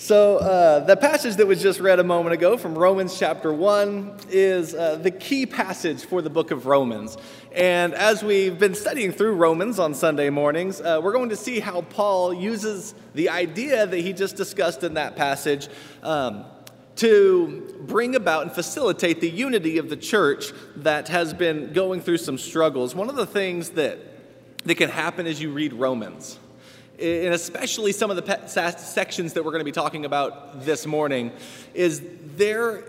So, uh, the passage that was just read a moment ago from Romans chapter 1 is uh, the key passage for the book of Romans. And as we've been studying through Romans on Sunday mornings, uh, we're going to see how Paul uses the idea that he just discussed in that passage um, to bring about and facilitate the unity of the church that has been going through some struggles. One of the things that, that can happen as you read Romans and especially some of the sections that we're going to be talking about this morning, is there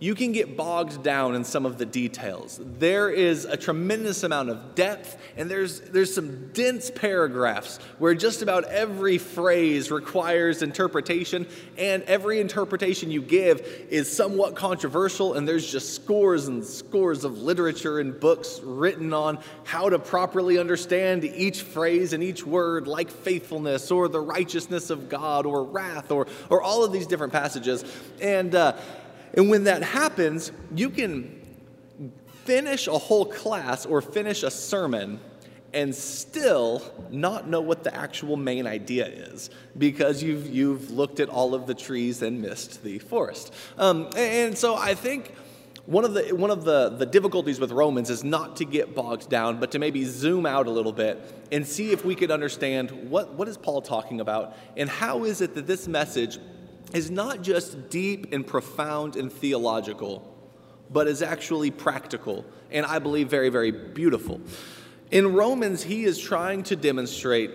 you can get bogged down in some of the details. There is a tremendous amount of depth, and there's, there's some dense paragraphs where just about every phrase requires interpretation, and every interpretation you give is somewhat controversial, and there's just scores and scores of literature and books written on how to properly understand each phrase and each word, like faithfulness or the righteousness of God or wrath or, or all of these different passages. And uh, and when that happens, you can finish a whole class or finish a sermon and still not know what the actual main idea is because you've, you've looked at all of the trees and missed the forest. Um, and so I think one of, the, one of the, the difficulties with Romans is not to get bogged down, but to maybe zoom out a little bit and see if we could understand what, what is Paul talking about and how is it that this message is not just deep and profound and theological, but is actually practical and I believe very, very beautiful. In Romans, he is trying to demonstrate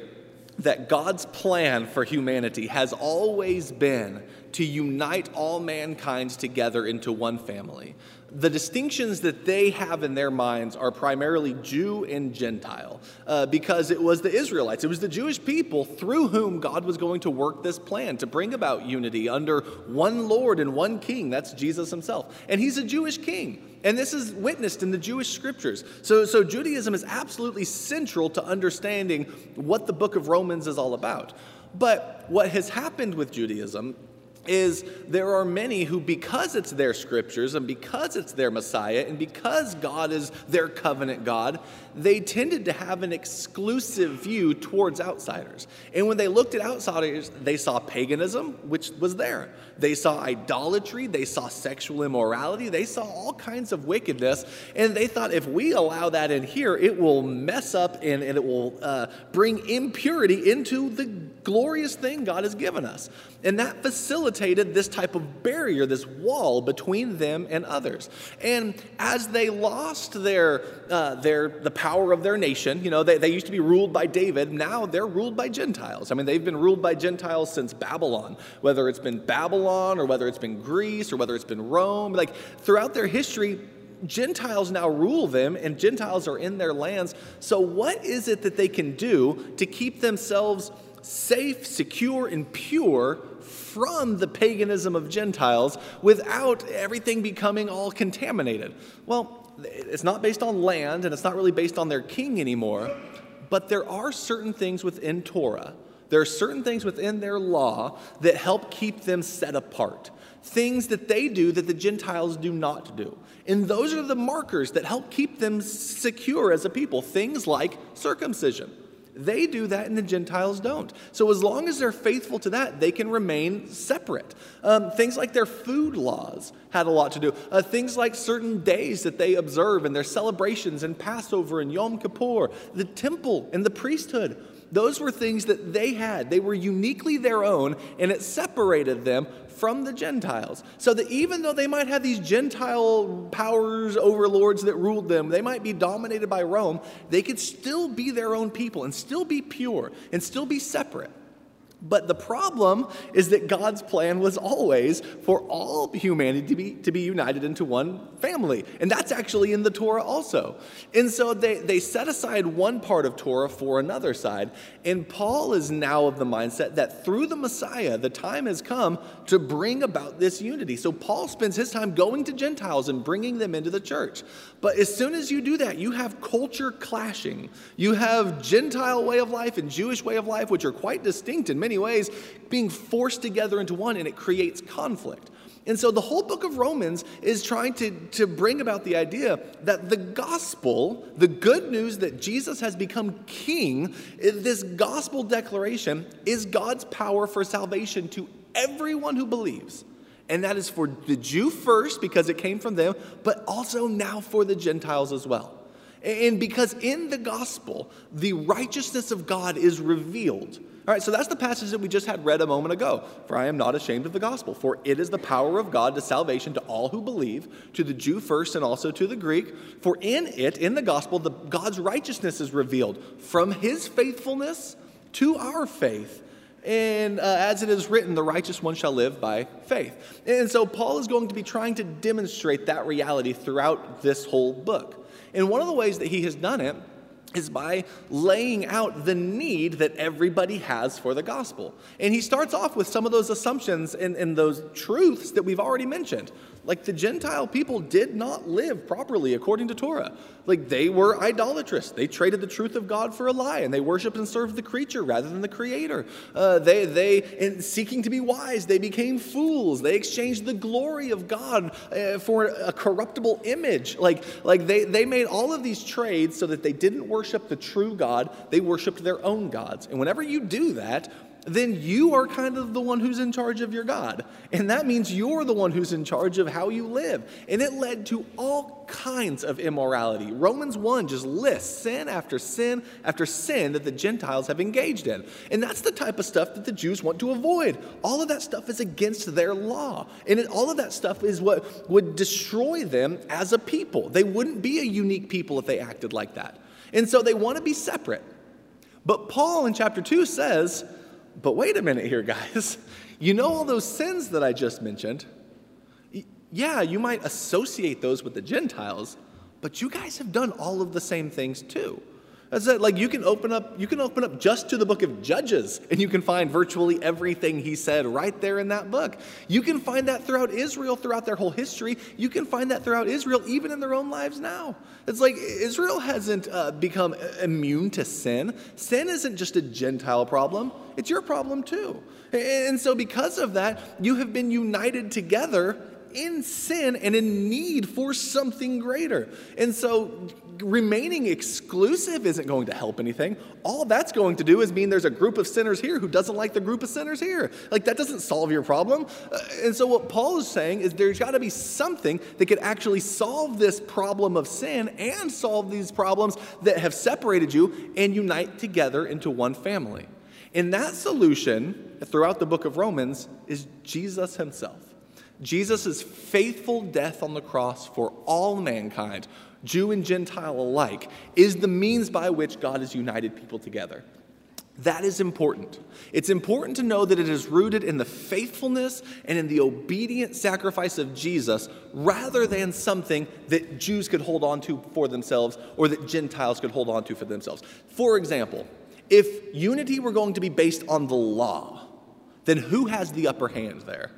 that God's plan for humanity has always been to unite all mankind together into one family the distinctions that they have in their minds are primarily Jew and Gentile, uh, because it was the Israelites, it was the Jewish people through whom God was going to work this plan to bring about unity under one Lord and one King. That's Jesus himself. And he's a Jewish king. And this is witnessed in the Jewish scriptures. So, so Judaism is absolutely central to understanding what the book of Romans is all about. But what has happened with Judaism is there are many who, because it's their scriptures and because it's their Messiah and because God is their covenant God, they tended to have an exclusive view towards outsiders. And when they looked at outsiders, they saw paganism, which was there. They saw idolatry, they saw sexual immorality, they saw all kinds of wickedness. And they thought if we allow that in here, it will mess up and, and it will uh, bring impurity into the glorious thing God has given us. And that facilitated this type of barrier, this wall between them and others. And as they lost their, uh, their, the power of their nation, you know, they, they used to be ruled by David. Now they're ruled by Gentiles. I mean, they've been ruled by Gentiles since Babylon, whether it's been Babylon or whether it's been Greece or whether it's been Rome. Like throughout their history, Gentiles now rule them and Gentiles are in their lands. So, what is it that they can do to keep themselves safe, secure, and pure from the paganism of Gentiles without everything becoming all contaminated? Well, it's not based on land and it's not really based on their king anymore, but there are certain things within Torah. There are certain things within their law that help keep them set apart. Things that they do that the Gentiles do not do. And those are the markers that help keep them secure as a people. Things like circumcision. They do that and the Gentiles don't. So, as long as they're faithful to that, they can remain separate. Um, things like their food laws had a lot to do. Uh, things like certain days that they observe and their celebrations and Passover and Yom Kippur, the temple and the priesthood. Those were things that they had. They were uniquely their own, and it separated them from the Gentiles. So that even though they might have these Gentile powers, overlords that ruled them, they might be dominated by Rome, they could still be their own people and still be pure and still be separate. But the problem is that God's plan was always for all humanity to be, to be united into one family. And that's actually in the Torah also. And so they, they set aside one part of Torah for another side. And Paul is now of the mindset that through the Messiah, the time has come to bring about this unity. So Paul spends his time going to Gentiles and bringing them into the church. But as soon as you do that, you have culture clashing. You have Gentile way of life and Jewish way of life, which are quite distinct in many ways, being forced together into one, and it creates conflict. And so the whole book of Romans is trying to, to bring about the idea that the gospel, the good news that Jesus has become king, this gospel declaration is God's power for salvation to everyone who believes. And that is for the Jew first, because it came from them, but also now for the Gentiles as well. And because in the gospel, the righteousness of God is revealed. All right, so that's the passage that we just had read a moment ago. For I am not ashamed of the gospel, for it is the power of God to salvation to all who believe, to the Jew first and also to the Greek. For in it, in the gospel, the, God's righteousness is revealed from his faithfulness to our faith. And uh, as it is written, the righteous one shall live by faith. And so Paul is going to be trying to demonstrate that reality throughout this whole book. And one of the ways that he has done it is by laying out the need that everybody has for the gospel. And he starts off with some of those assumptions and, and, those truths that we've already mentioned. Like the Gentile people did not live properly according to Torah. Like they were idolatrous. They traded the truth of God for a lie and they worshiped and served the creature rather than the creator. Uh, they, they, in seeking to be wise, they became fools. They exchanged the glory of God uh, for a corruptible image. Like, like they, they made all of these trades so that they didn't worship the true God, they worshiped their own gods. And whenever you do that, then you are kind of the one who's in charge of your God. And that means you're the one who's in charge of how you live. And it led to all kinds of immorality. Romans 1 just lists sin after sin after sin that the Gentiles have engaged in. And that's the type of stuff that the Jews want to avoid. All of that stuff is against their law. And it, all of that stuff is what would destroy them as a people. They wouldn't be a unique people if they acted like that. And so they want to be separate. But Paul in chapter 2 says, but wait a minute here, guys. You know all those sins that I just mentioned? Yeah, you might associate those with the Gentiles, but you guys have done all of the same things too. That's it. Like you can open up, you can open up just to the book of Judges, and you can find virtually everything he said right there in that book. You can find that throughout Israel, throughout their whole history. You can find that throughout Israel, even in their own lives now. It's like Israel hasn't uh, become immune to sin. Sin isn't just a Gentile problem; it's your problem too. And so, because of that, you have been united together in sin and in need for something greater. And so remaining exclusive isn't going to help anything. All that's going to do is mean there's a group of sinners here who doesn't like the group of sinners here. Like, that doesn't solve your problem. Uh, and so, what Paul is saying is there's got to be something that could actually solve this problem of sin and solve these problems that have separated you and unite together into one family. And that solution throughout the book of Romans is Jesus himself. Jesus' faithful death on the cross for all mankind Jew and Gentile alike, is the means by which God has united people together. That is important. It's important to know that it is rooted in the faithfulness and in the obedient sacrifice of Jesus rather than something that Jews could hold on to for themselves or that Gentiles could hold on to for themselves. For example, if unity were going to be based on the law, then who has the upper hand there?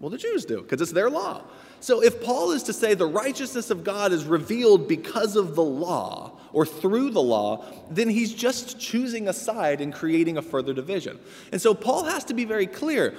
Well, the Jews do, because it's their law. So if Paul is to say the righteousness of God is revealed because of the law or through the law, then he's just choosing a side and creating a further division. And so Paul has to be very clear.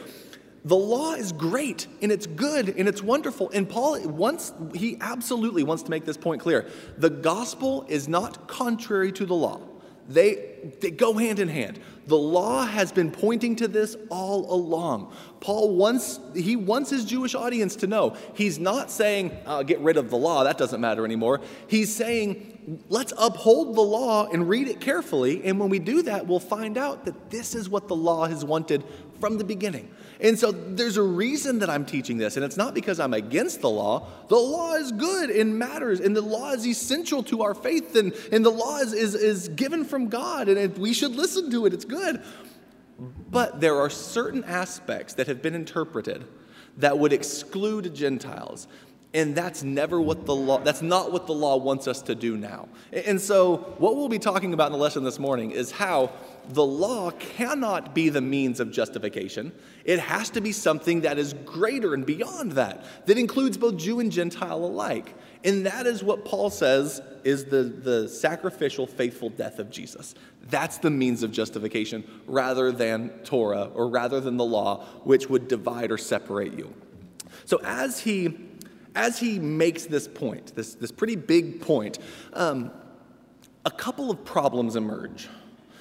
The law is great and it's good and it's wonderful. And Paul wants, he absolutely wants to make this point clear. The gospel is not contrary to the law. They, they go hand in hand. The law has been pointing to this all along. Paul wants, he wants his Jewish audience to know he's not saying, uh, get rid of the law, that doesn't matter anymore. He's saying, let's uphold the law and read it carefully. And when we do that, we'll find out that this is what the law has wanted from the beginning. And so there's a reason that I'm teaching this, and it's not because I'm against the law. The law is good and matters, and the law is essential to our faith, and, and the law is, is, is given from God, and we should listen to it. It's good. But there are certain aspects that have been interpreted that would exclude Gentiles. And that's never what the law, that's not what the law wants us to do now. And so, what we'll be talking about in the lesson this morning is how the law cannot be the means of justification. It has to be something that is greater and beyond that, that includes both Jew and Gentile alike. And that is what Paul says is the, the sacrificial, faithful death of Jesus. That's the means of justification rather than Torah or rather than the law, which would divide or separate you. So as he as he makes this point, this, this pretty big point, um, a couple of problems emerge.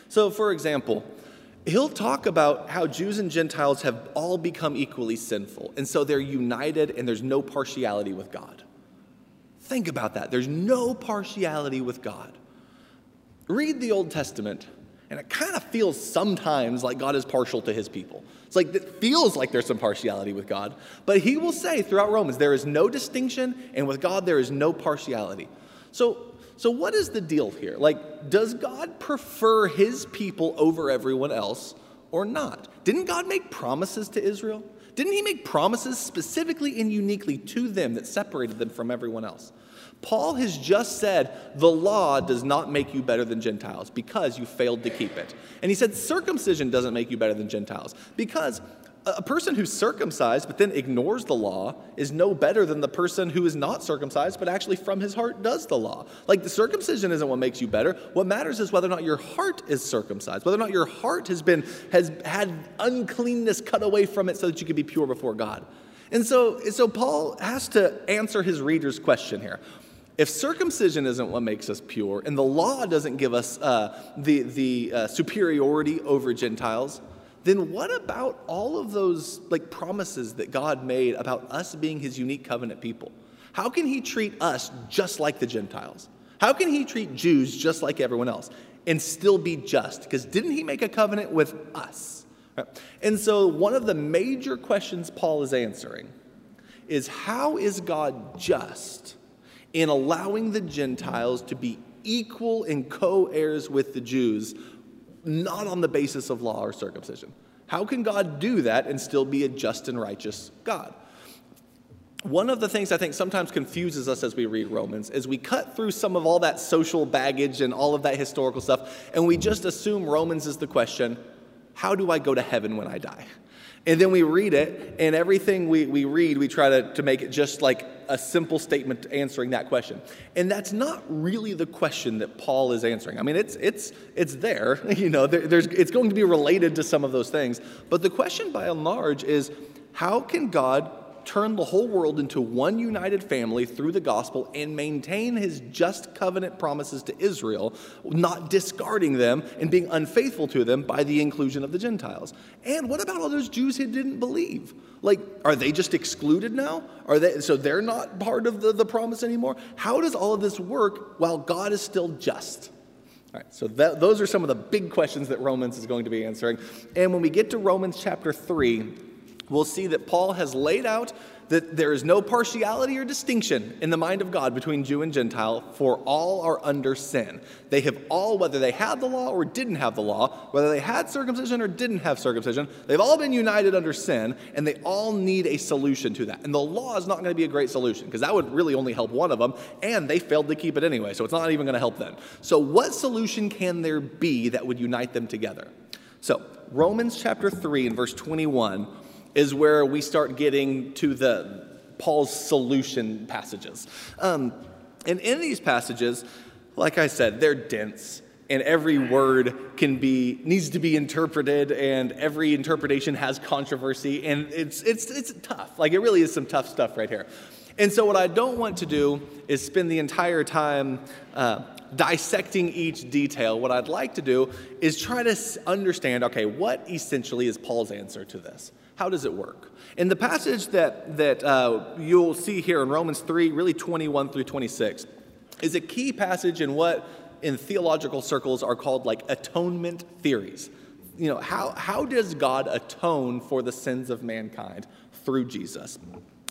So, for example, he'll talk about how Jews and Gentiles have all become equally sinful, and so they're united and there's no partiality with God. Think about that. There's no partiality with God. Read the Old Testament, and it kind of feels sometimes like God is partial to his people. It's like it feels like there's some partiality with God, but he will say throughout Romans, there is no distinction, and with God, there is no partiality. So, so what is the deal here? Like, does God prefer his people over everyone else or not? Didn't God make promises to Israel? Didn't he make promises specifically and uniquely to them that separated them from everyone else? Paul has just said the law does not make you better than Gentiles because you failed to keep it. And he said circumcision doesn't make you better than Gentiles because a person who's circumcised but then ignores the law is no better than the person who is not circumcised but actually from his heart does the law. Like the circumcision isn't what makes you better. What matters is whether or not your heart is circumcised, whether or not your heart has been has had uncleanness cut away from it so that you can be pure before God. And so, so Paul has to answer his reader's question here. If circumcision isn't what makes us pure, and the law doesn't give us uh, the, the uh, superiority over Gentiles, then what about all of those like promises that God made about us being his unique covenant people? How can he treat us just like the Gentiles? How can he treat Jews just like everyone else and still be just? Because didn't he make a covenant with us? Right? And so one of the major questions Paul is answering is how is God just in allowing the Gentiles to be equal and co heirs with the Jews not on the basis of law or circumcision. How can God do that and still be a just and righteous God? One of the things I think sometimes confuses us as we read Romans is we cut through some of all that social baggage and all of that historical stuff, and we just assume Romans is the question how do I go to heaven when I die? And then we read it, and everything we, we read, we try to, to make it just like a simple statement answering that question. And that's not really the question that Paul is answering. I mean, it's, it's, it's there, you know, there, there's, it's going to be related to some of those things. But the question by and large is how can God turn the whole world into one united family through the gospel and maintain his just covenant promises to Israel, not discarding them and being unfaithful to them by the inclusion of the Gentiles. And what about all those Jews who didn't believe? Like, are they just excluded now? Are they so they're not part of the, the promise anymore? How does all of this work while God is still just? All right, so that, those are some of the big questions that Romans is going to be answering. And when we get to Romans chapter 3, we'll see that Paul has laid out that there is no partiality or distinction in the mind of God between Jew and Gentile, for all are under sin. They have all, whether they had the law or didn't have the law, whether they had circumcision or didn't have circumcision, they've all been united under sin, and they all need a solution to that. And the law is not going to be a great solution, because that would really only help one of them, and they failed to keep it anyway, so it's not even going to help them. So, what solution can there be that would unite them together? So, Romans chapter 3 and verse 21 is where we start getting to the Paul's solution passages. Um, and in these passages, like I said, they're dense and every word can be needs to be interpreted and every interpretation has controversy and it's it's it's tough. Like it really is some tough stuff right here. And so what i don't want to do is spend the entire time uh, dissecting each detail. What i'd like to do is try to understand okay what essentially is paul's answer to this how does it work? In the passage that, that uh, you'll see here in Romans 3, really 21 through 26, is a key passage in what in theological circles are called like atonement theories. You know, how, how does God atone for the sins of mankind through Jesus?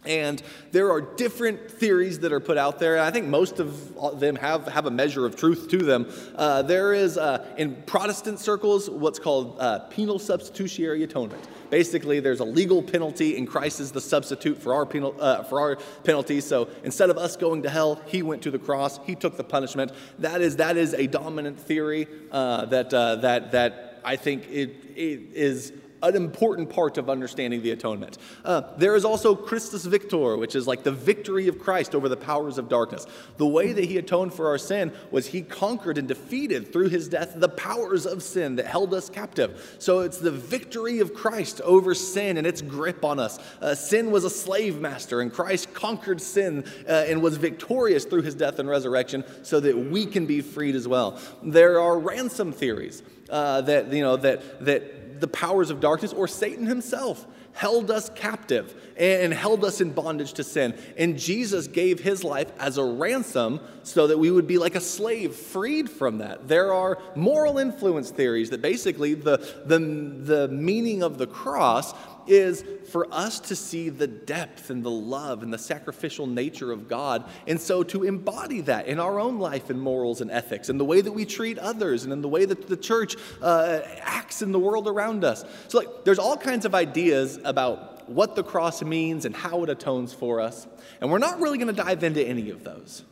And there are different theories that are put out there. And I think most of them have, have a measure of truth to them. Uh, there is, uh, in Protestant circles, what's called uh, penal substitutionary atonement. Basically, there's a legal penalty, and Christ is the substitute for our, penal, uh, for our penalty. So instead of us going to hell, he went to the cross, he took the punishment. That is, that is a dominant theory uh, that, uh, that, that I think it, it is an important part of understanding the atonement. Uh, there is also Christus Victor, which is like the victory of Christ over the powers of darkness. The way that he atoned for our sin was he conquered and defeated through his death the powers of sin that held us captive. So it's the victory of Christ over sin and its grip on us. Uh, sin was a slave master, and Christ conquered sin uh, and was victorious through his death and resurrection so that we can be freed as well. There are ransom theories uh, that, you know, that, that the powers of darkness or Satan himself held us captive and held us in bondage to sin. And Jesus gave his life as a ransom so that we would be like a slave freed from that. There are moral influence theories that basically the, the, the meaning of the cross is for us to see the depth and the love and the sacrificial nature of God, and so to embody that in our own life and morals and ethics, and the way that we treat others, and in the way that the church uh, acts in the world around us. So, like, there's all kinds of ideas about what the cross means and how it atones for us, and we're not really going to dive into any of those.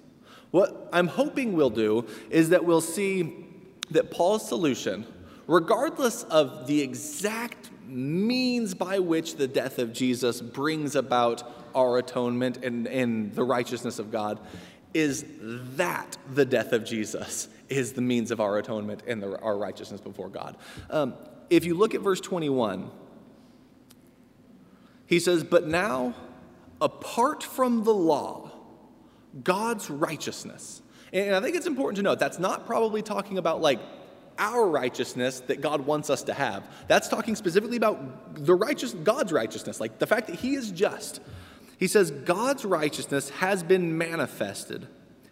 What I'm hoping we'll do is that we'll see that Paul's solution, regardless of the exact means by which the death of Jesus brings about our atonement and, and the righteousness of God, is that the death of Jesus is the means of our atonement and the, our righteousness before God. Um, if you look at verse 21, he says, But now, apart from the law, God's righteousness. And I think it's important to note that's not probably talking about like our righteousness that God wants us to have. That's talking specifically about the righteous God's righteousness, like the fact that he is just. He says God's righteousness has been manifested,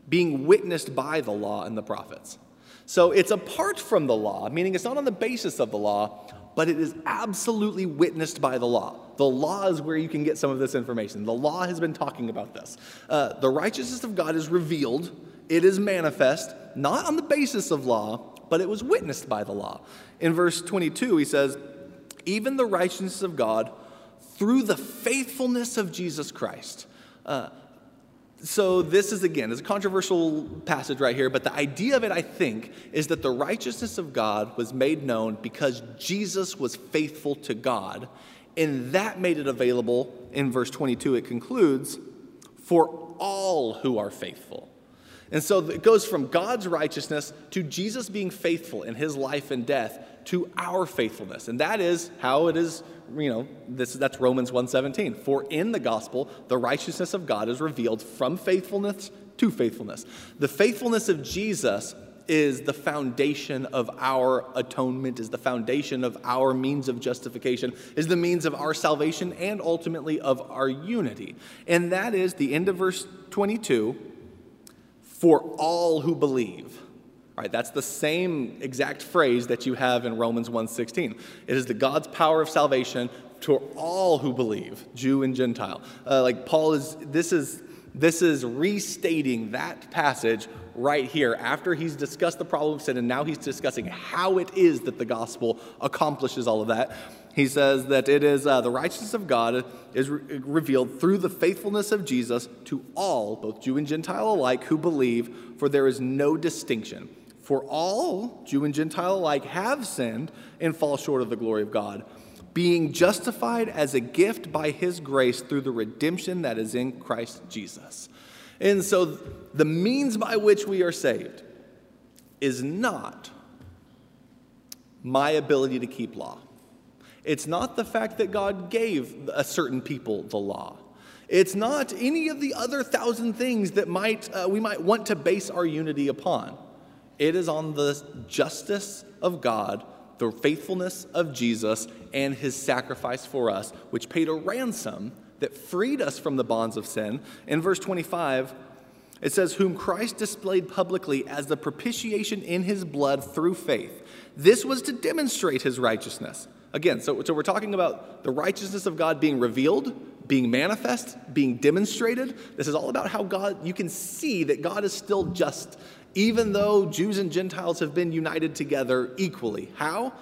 being witnessed by the law and the prophets. So it's apart from the law, meaning it's not on the basis of the law, but it is absolutely witnessed by the law. The law is where you can get some of this information. The law has been talking about this. Uh, the righteousness of God is revealed, it is manifest, not on the basis of law, but it was witnessed by the law. In verse 22, he says, Even the righteousness of God through the faithfulness of Jesus Christ. Uh, so, this is again, is a controversial passage right here, but the idea of it, I think, is that the righteousness of God was made known because Jesus was faithful to God. And that made it available, in verse 22, it concludes, for all who are faithful. And so it goes from God's righteousness to Jesus being faithful in his life and death to our faithfulness. And that is how it is, you know, this, that's Romans 1:17. For in the gospel, the righteousness of God is revealed from faithfulness to faithfulness. The faithfulness of Jesus is the foundation of our atonement, is the foundation of our means of justification, is the means of our salvation, and ultimately of our unity. And that is the end of verse 22 for all who believe. All right, that's the same exact phrase that you have in Romans 1:16. It is the God's power of salvation to all who believe, Jew and Gentile. Uh, like Paul is this is this is restating that passage right here after he's discussed the problem of sin and now he's discussing how it is that the gospel accomplishes all of that. He says that it is uh, the righteousness of God is re- revealed through the faithfulness of Jesus to all, both Jew and Gentile alike, who believe, for there is no distinction. For all, Jew and Gentile alike, have sinned and fall short of the glory of God, being justified as a gift by his grace through the redemption that is in Christ Jesus. And so the means by which we are saved is not my ability to keep law. It's not the fact that God gave a certain people the law. It's not any of the other thousand things that might, uh, we might want to base our unity upon. It is on the justice of God, the faithfulness of Jesus, and his sacrifice for us, which paid a ransom that freed us from the bonds of sin. In verse 25, it says, Whom Christ displayed publicly as the propitiation in his blood through faith. This was to demonstrate his righteousness Again, so, so we're talking about the righteousness of God being revealed, being manifest, being demonstrated. This is all about how God, you can see that God is still just, even though Jews and Gentiles have been united together equally. How?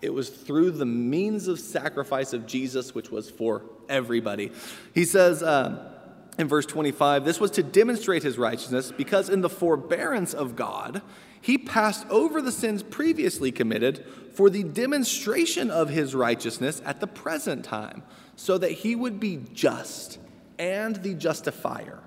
It was through the means of sacrifice of Jesus, which was for everybody. He says, uh, in verse 25, this was to demonstrate his righteousness because in the forbearance of God, he passed over the sins previously committed for the demonstration of his righteousness at the present time, so that he would be just and the justifier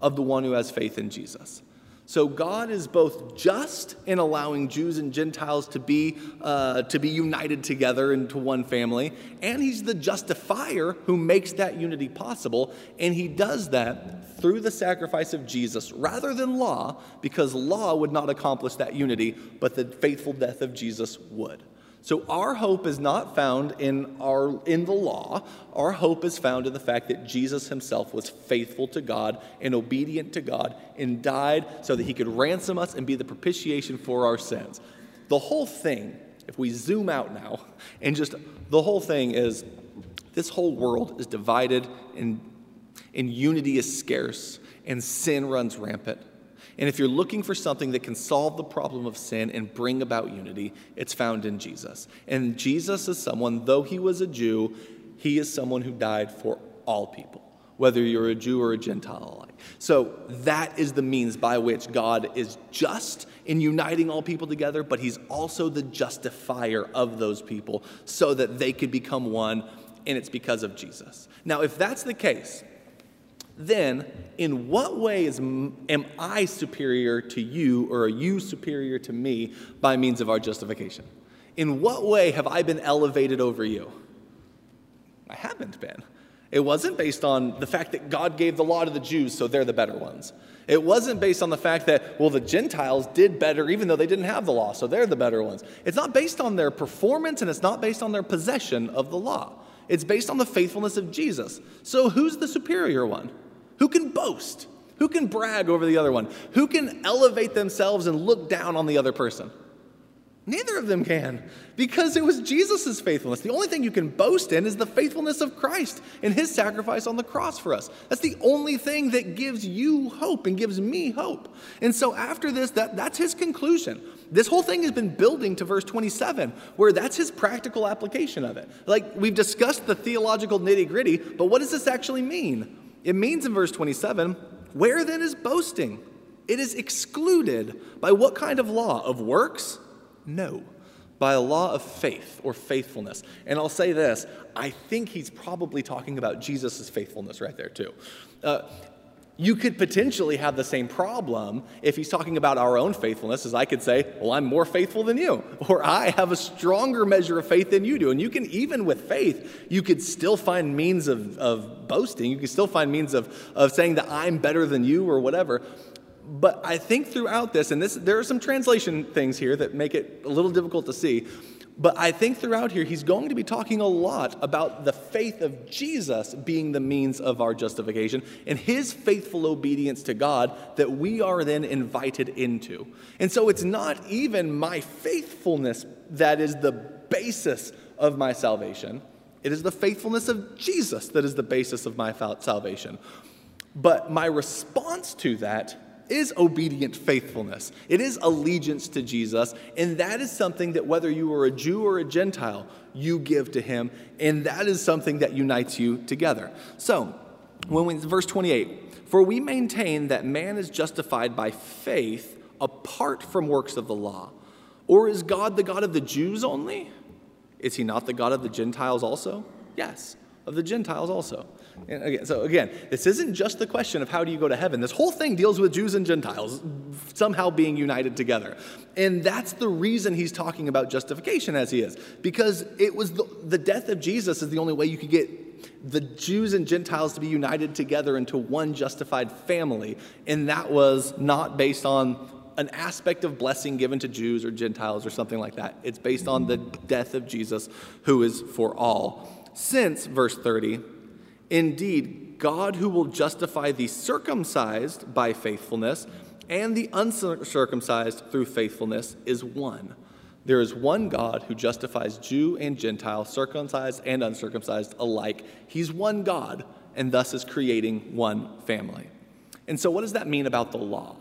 of the one who has faith in Jesus. So God is both just in allowing Jews and Gentiles to be, uh, to be united together into one family, and He's the justifier who makes that unity possible, and He does that through the sacrifice of Jesus rather than law, because law would not accomplish that unity, but the faithful death of Jesus would. So our hope is not found in, our, in the law. Our hope is found in the fact that Jesus himself was faithful to God and obedient to God and died so that he could ransom us and be the propitiation for our sins. The whole thing, if we zoom out now, and just the whole thing is this whole world is divided and, and unity is scarce and sin runs rampant. And if you're looking for something that can solve the problem of sin and bring about unity, it's found in Jesus. And Jesus is someone, though he was a Jew, he is someone who died for all people, whether you're a Jew or a Gentile alike. So that is the means by which God is just in uniting all people together, but he's also the justifier of those people so that they could become one, and it's because of Jesus. Now, if that's the case, then in what way is, am I superior to you or are you superior to me by means of our justification? In what way have I been elevated over you? I haven't been. It wasn't based on the fact that God gave the law to the Jews, so they're the better ones. It wasn't based on the fact that, well, the Gentiles did better even though they didn't have the law, so they're the better ones. It's not based on their performance and it's not based on their possession of the law. It's based on the faithfulness of Jesus. So who's the superior one? Who can boast? Who can brag over the other one? Who can elevate themselves and look down on the other person? Neither of them can, because it was Jesus' faithfulness. The only thing you can boast in is the faithfulness of Christ and his sacrifice on the cross for us. That's the only thing that gives you hope and gives me hope. And so after this, that, that's his conclusion. This whole thing has been building to verse 27, where that's his practical application of it. Like we've discussed the theological nitty gritty, but what does this actually mean? It means in verse 27 where then is boasting? It is excluded by what kind of law? Of works? No. By a law of faith or faithfulness. And I'll say this I think he's probably talking about Jesus' faithfulness right there, too. Uh, you could potentially have the same problem if he's talking about our own faithfulness, as I could say, Well, I'm more faithful than you, or I have a stronger measure of faith than you do. And you can, even with faith, you could still find means of, of boasting. You can still find means of, of saying that I'm better than you or whatever. But I think throughout this, and this, there are some translation things here that make it a little difficult to see. But I think throughout here, he's going to be talking a lot about the faith of Jesus being the means of our justification and his faithful obedience to God that we are then invited into. And so it's not even my faithfulness that is the basis of my salvation, it is the faithfulness of Jesus that is the basis of my salvation. But my response to that is obedient faithfulness. It is allegiance to Jesus. And that is something that whether you are a Jew or a Gentile, you give to him. And that is something that unites you together. So, when we, verse 28, for we maintain that man is justified by faith apart from works of the law. Or is God the God of the Jews only? Is he not the God of the Gentiles also? Yes, of the Gentiles also. And again, so again, this isn't just the question of how do you go to heaven. This whole thing deals with Jews and Gentiles somehow being united together. And that's the reason he's talking about justification as he is. Because it was the, the death of Jesus is the only way you could get the Jews and Gentiles to be united together into one justified family. And that was not based on an aspect of blessing given to Jews or Gentiles or something like that. It's based on the death of Jesus, who is for all. Since, verse 30, Indeed, God who will justify the circumcised by faithfulness and the uncircumcised through faithfulness is one. There is one God who justifies Jew and Gentile, circumcised and uncircumcised alike. He's one God and thus is creating one family. And so, what does that mean about the law?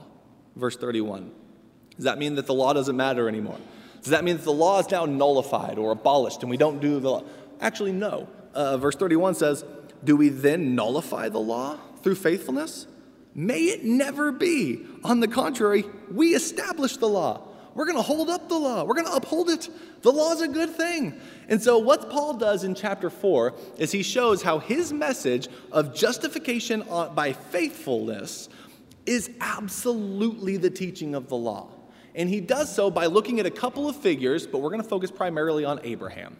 Verse 31. Does that mean that the law doesn't matter anymore? Does that mean that the law is now nullified or abolished and we don't do the law? Actually, no. Uh, verse 31 says, do we then nullify the law through faithfulness? May it never be. On the contrary, we establish the law. We're going to hold up the law. We're going to uphold it. The law is a good thing. And so, what Paul does in chapter 4 is he shows how his message of justification by faithfulness is absolutely the teaching of the law. And he does so by looking at a couple of figures, but we're going to focus primarily on Abraham.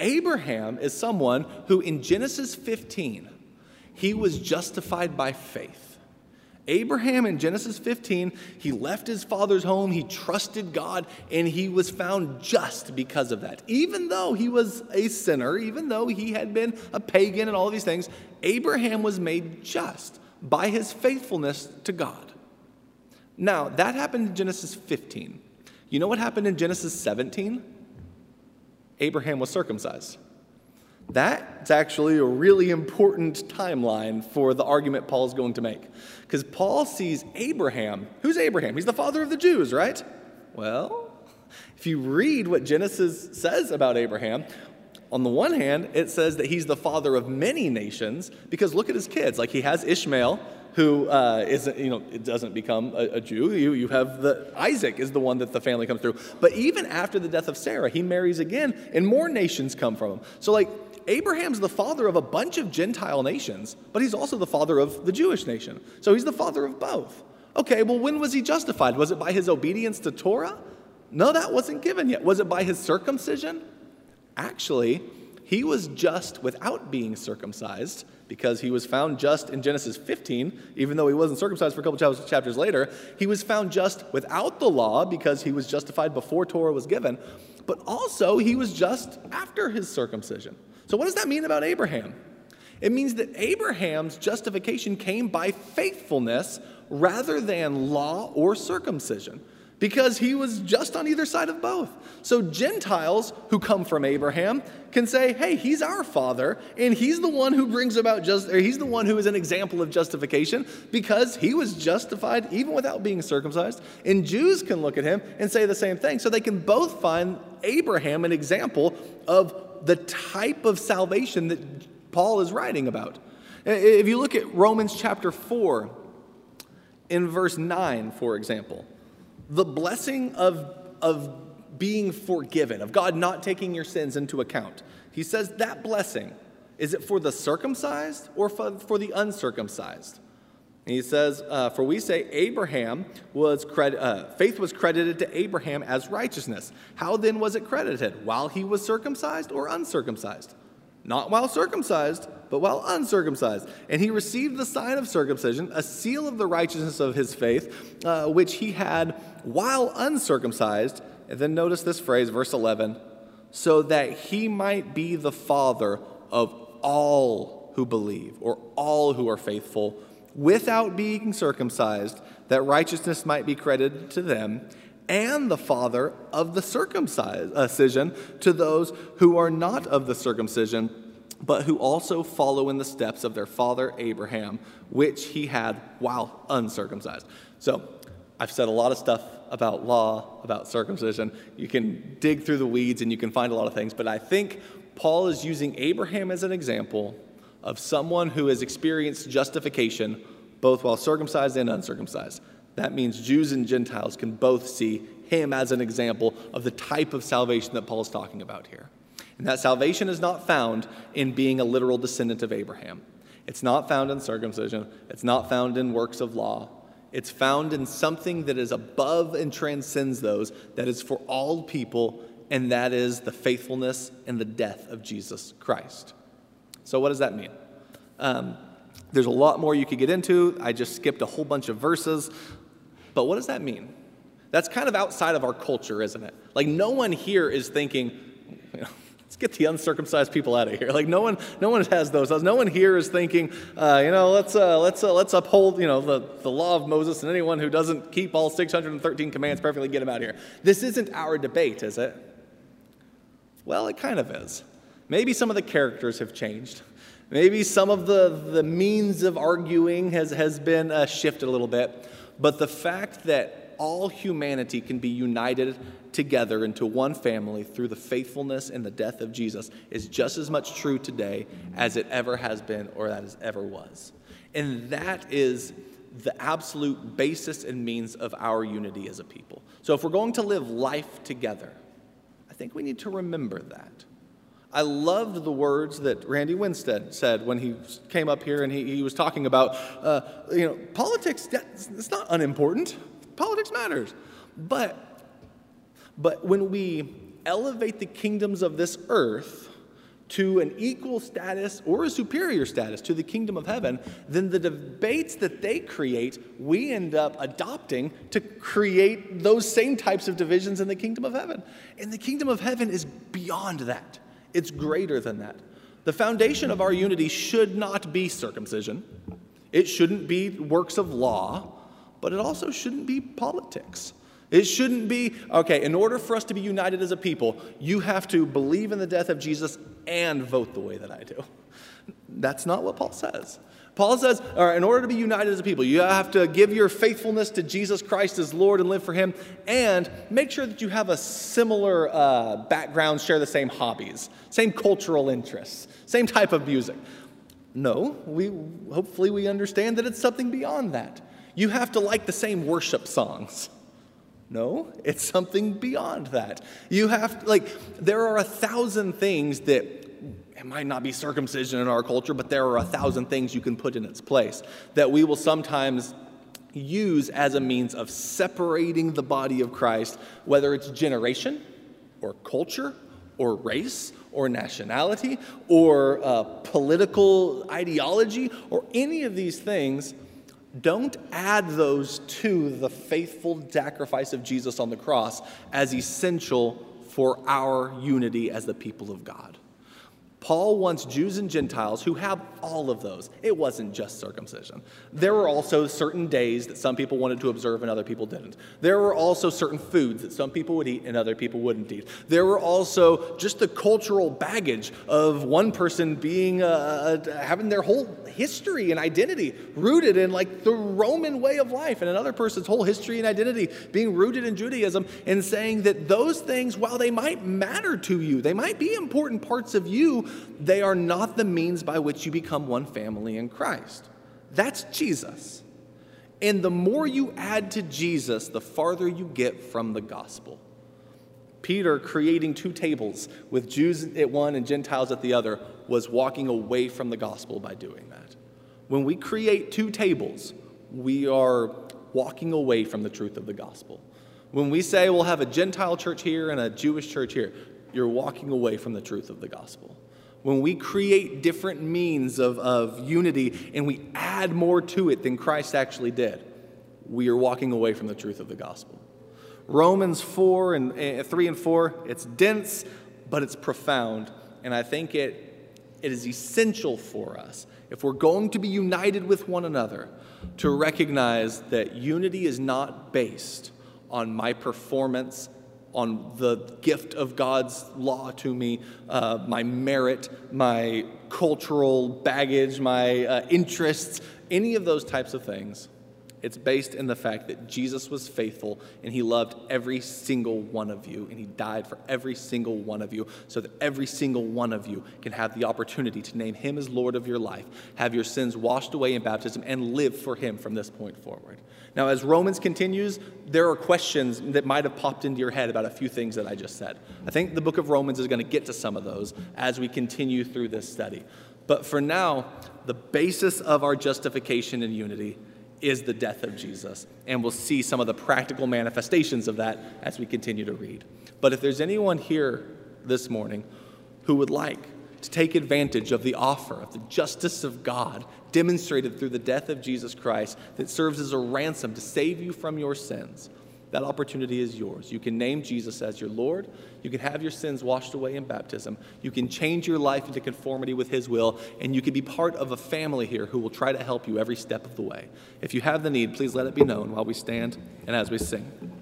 Abraham is someone who, in Genesis 15, he was justified by faith. Abraham in Genesis 15, he left his father's home, he trusted God, and he was found just because of that. Even though he was a sinner, even though he had been a pagan and all these things, Abraham was made just by his faithfulness to God. Now, that happened in Genesis 15. You know what happened in Genesis 17? Abraham was circumcised. That's actually a really important timeline for the argument Paul's going to make. Because Paul sees Abraham. Who's Abraham? He's the father of the Jews, right? Well, if you read what Genesis says about Abraham, on the one hand, it says that he's the father of many nations because look at his kids. Like he has Ishmael, who uh, you know, it doesn't become a, a, Jew. You, you have the, Isaac is the one that the family comes through. But even after the death of Sarah, he marries again, and more nations come from him. So, like, Abraham's the father of a bunch of Gentile nations, but he's also the father of the Jewish nation. So he's the father of both. Okay, well, when was he justified? Was it by his obedience to Torah? No, that wasn't given yet. Was it by his circumcision? Actually, he was just without being circumcised because he was found just in Genesis 15, even though he wasn't circumcised for a couple chapters later. He was found just without the law because he was justified before Torah was given, but also he was just after his circumcision. So, what does that mean about Abraham? It means that Abraham's justification came by faithfulness rather than law or circumcision because he was just on either side of both. So Gentiles who come from Abraham can say, "Hey, he's our father, and he's the one who brings about just or he's the one who is an example of justification because he was justified even without being circumcised." And Jews can look at him and say the same thing. So they can both find Abraham an example of the type of salvation that Paul is writing about. If you look at Romans chapter 4 in verse 9, for example, the blessing of, of being forgiven, of God not taking your sins into account. He says that blessing, is it for the circumcised or for, for the uncircumcised? And he says, uh, For we say Abraham was credit, uh, faith was credited to Abraham as righteousness. How then was it credited? While he was circumcised or uncircumcised? Not while circumcised, but while uncircumcised. And he received the sign of circumcision, a seal of the righteousness of his faith, uh, which he had while uncircumcised. And then notice this phrase, verse 11 so that he might be the father of all who believe, or all who are faithful, without being circumcised, that righteousness might be credited to them, and the father of the circumcision uh, to those who are not of the circumcision but who also follow in the steps of their father Abraham, which he had while uncircumcised. So, I've said a lot of stuff about law, about circumcision. You can dig through the weeds and you can find a lot of things, but I think Paul is using Abraham as an example of someone who has experienced justification both while circumcised and uncircumcised. That means Jews and Gentiles can both see him as an example of the type of salvation that Paul is talking about here. And that salvation is not found in being a literal descendant of Abraham. It's not found in circumcision. It's not found in works of law. It's found in something that is above and transcends those, that is for all people, and that is the faithfulness and the death of Jesus Christ. So, what does that mean? Um, there's a lot more you could get into. I just skipped a whole bunch of verses. But what does that mean? That's kind of outside of our culture, isn't it? Like, no one here is thinking, you know, Let's get the uncircumcised people out of here. Like no one, no one has those. No one here is thinking, uh, you know, let's uh, let's uh, let's uphold, you know, the, the law of Moses, and anyone who doesn't keep all 613 commands perfectly, get them out of here. This isn't our debate, is it? Well, it kind of is. Maybe some of the characters have changed. Maybe some of the, the means of arguing has, has been uh, shifted a little bit. But the fact that all humanity can be united together into one family through the faithfulness and the death of Jesus is just as much true today as it ever has been or that it ever was. And that is the absolute basis and means of our unity as a people. So if we're going to live life together, I think we need to remember that. I loved the words that Randy Winstead said when he came up here and he, he was talking about, uh, you know, politics, it's not unimportant. Politics matters. But, but when we elevate the kingdoms of this earth to an equal status or a superior status to the kingdom of heaven, then the debates that they create, we end up adopting to create those same types of divisions in the kingdom of heaven. And the kingdom of heaven is beyond that, it's greater than that. The foundation of our unity should not be circumcision, it shouldn't be works of law, but it also shouldn't be politics. It shouldn't be, okay, in order for us to be united as a people, you have to believe in the death of Jesus and vote the way that I do. That's not what Paul says. Paul says, in order to be united as a people, you have to give your faithfulness to Jesus Christ as Lord and live for Him, and make sure that you have a similar uh, background, share the same hobbies, same cultural interests, same type of music. No, we hopefully we understand that it's something beyond that. You have to like the same worship songs. No, it's something beyond that. You have, like, there are a thousand things that might not be circumcision in our culture, but there are a thousand things you can put in its place that we will sometimes use as a means of separating the body of Christ, whether it's generation or culture or race or nationality or uh, political ideology or any of these things don't add those to the faithful sacrifice of Jesus on the cross as essential for our unity as the people of God. Paul wants Jews and Gentiles who have all of those. It wasn't just circumcision. There were also certain days that some people wanted to observe and other people didn't. There were also certain foods that some people would eat and other people wouldn't eat. There were also just the cultural baggage of one person being uh, uh having their whole history and identity rooted in like the Roman way of life, and another person's whole history and identity being rooted in Judaism, and saying that those things, while they might matter to you, they might be important parts of they are not the means by which you become one family in Christ. That's Jesus. And the more you add to Jesus, the farther you get from the gospel. Peter, creating two tables with Jews at one and Gentiles at the other, was walking away from the gospel by doing that. When we create two tables, we are walking away from the truth of the gospel. When we say we'll have a Gentile church here and a Jewish church here, you're walking away from the truth of the gospel when we create different means of, of unity and we add more to it than Christ actually did, we are walking away from the truth of the gospel. Romans 4 and uh, 3 and 4, it's dense, but it's profound. And I think it, it is essential for us, if we're going to be united with one another, to recognize that unity is not based on my performance on the gift of God's law to me, uh, my merit, my cultural baggage, my uh, interests, any of those types of things. It's based in the fact that Jesus was faithful and he loved every single one of you and he died for every single one of you so that every single one of you can have the opportunity to name him as Lord of your life, have your sins washed away in baptism, and live for him from this point forward. Now, as Romans continues, there are questions that might have popped into your head about a few things that I just said. I think the book of Romans is going to get to some of those as we continue through this study. But for now, the basis of our justification and unity is the death of Jesus. And we'll see some of the practical manifestations of that as we continue to read. But if there's anyone here this morning who would like to take advantage of the offer of the justice of God demonstrated through the death of Jesus Christ that serves as a ransom to save you from your sins. That opportunity is yours. You can name Jesus as your Lord. You can have your sins washed away in baptism. You can change your life into conformity with His will, and you can be part of a family here who will try to help you every step of the way. If you have the need, please let it be known while we stand and as we sing.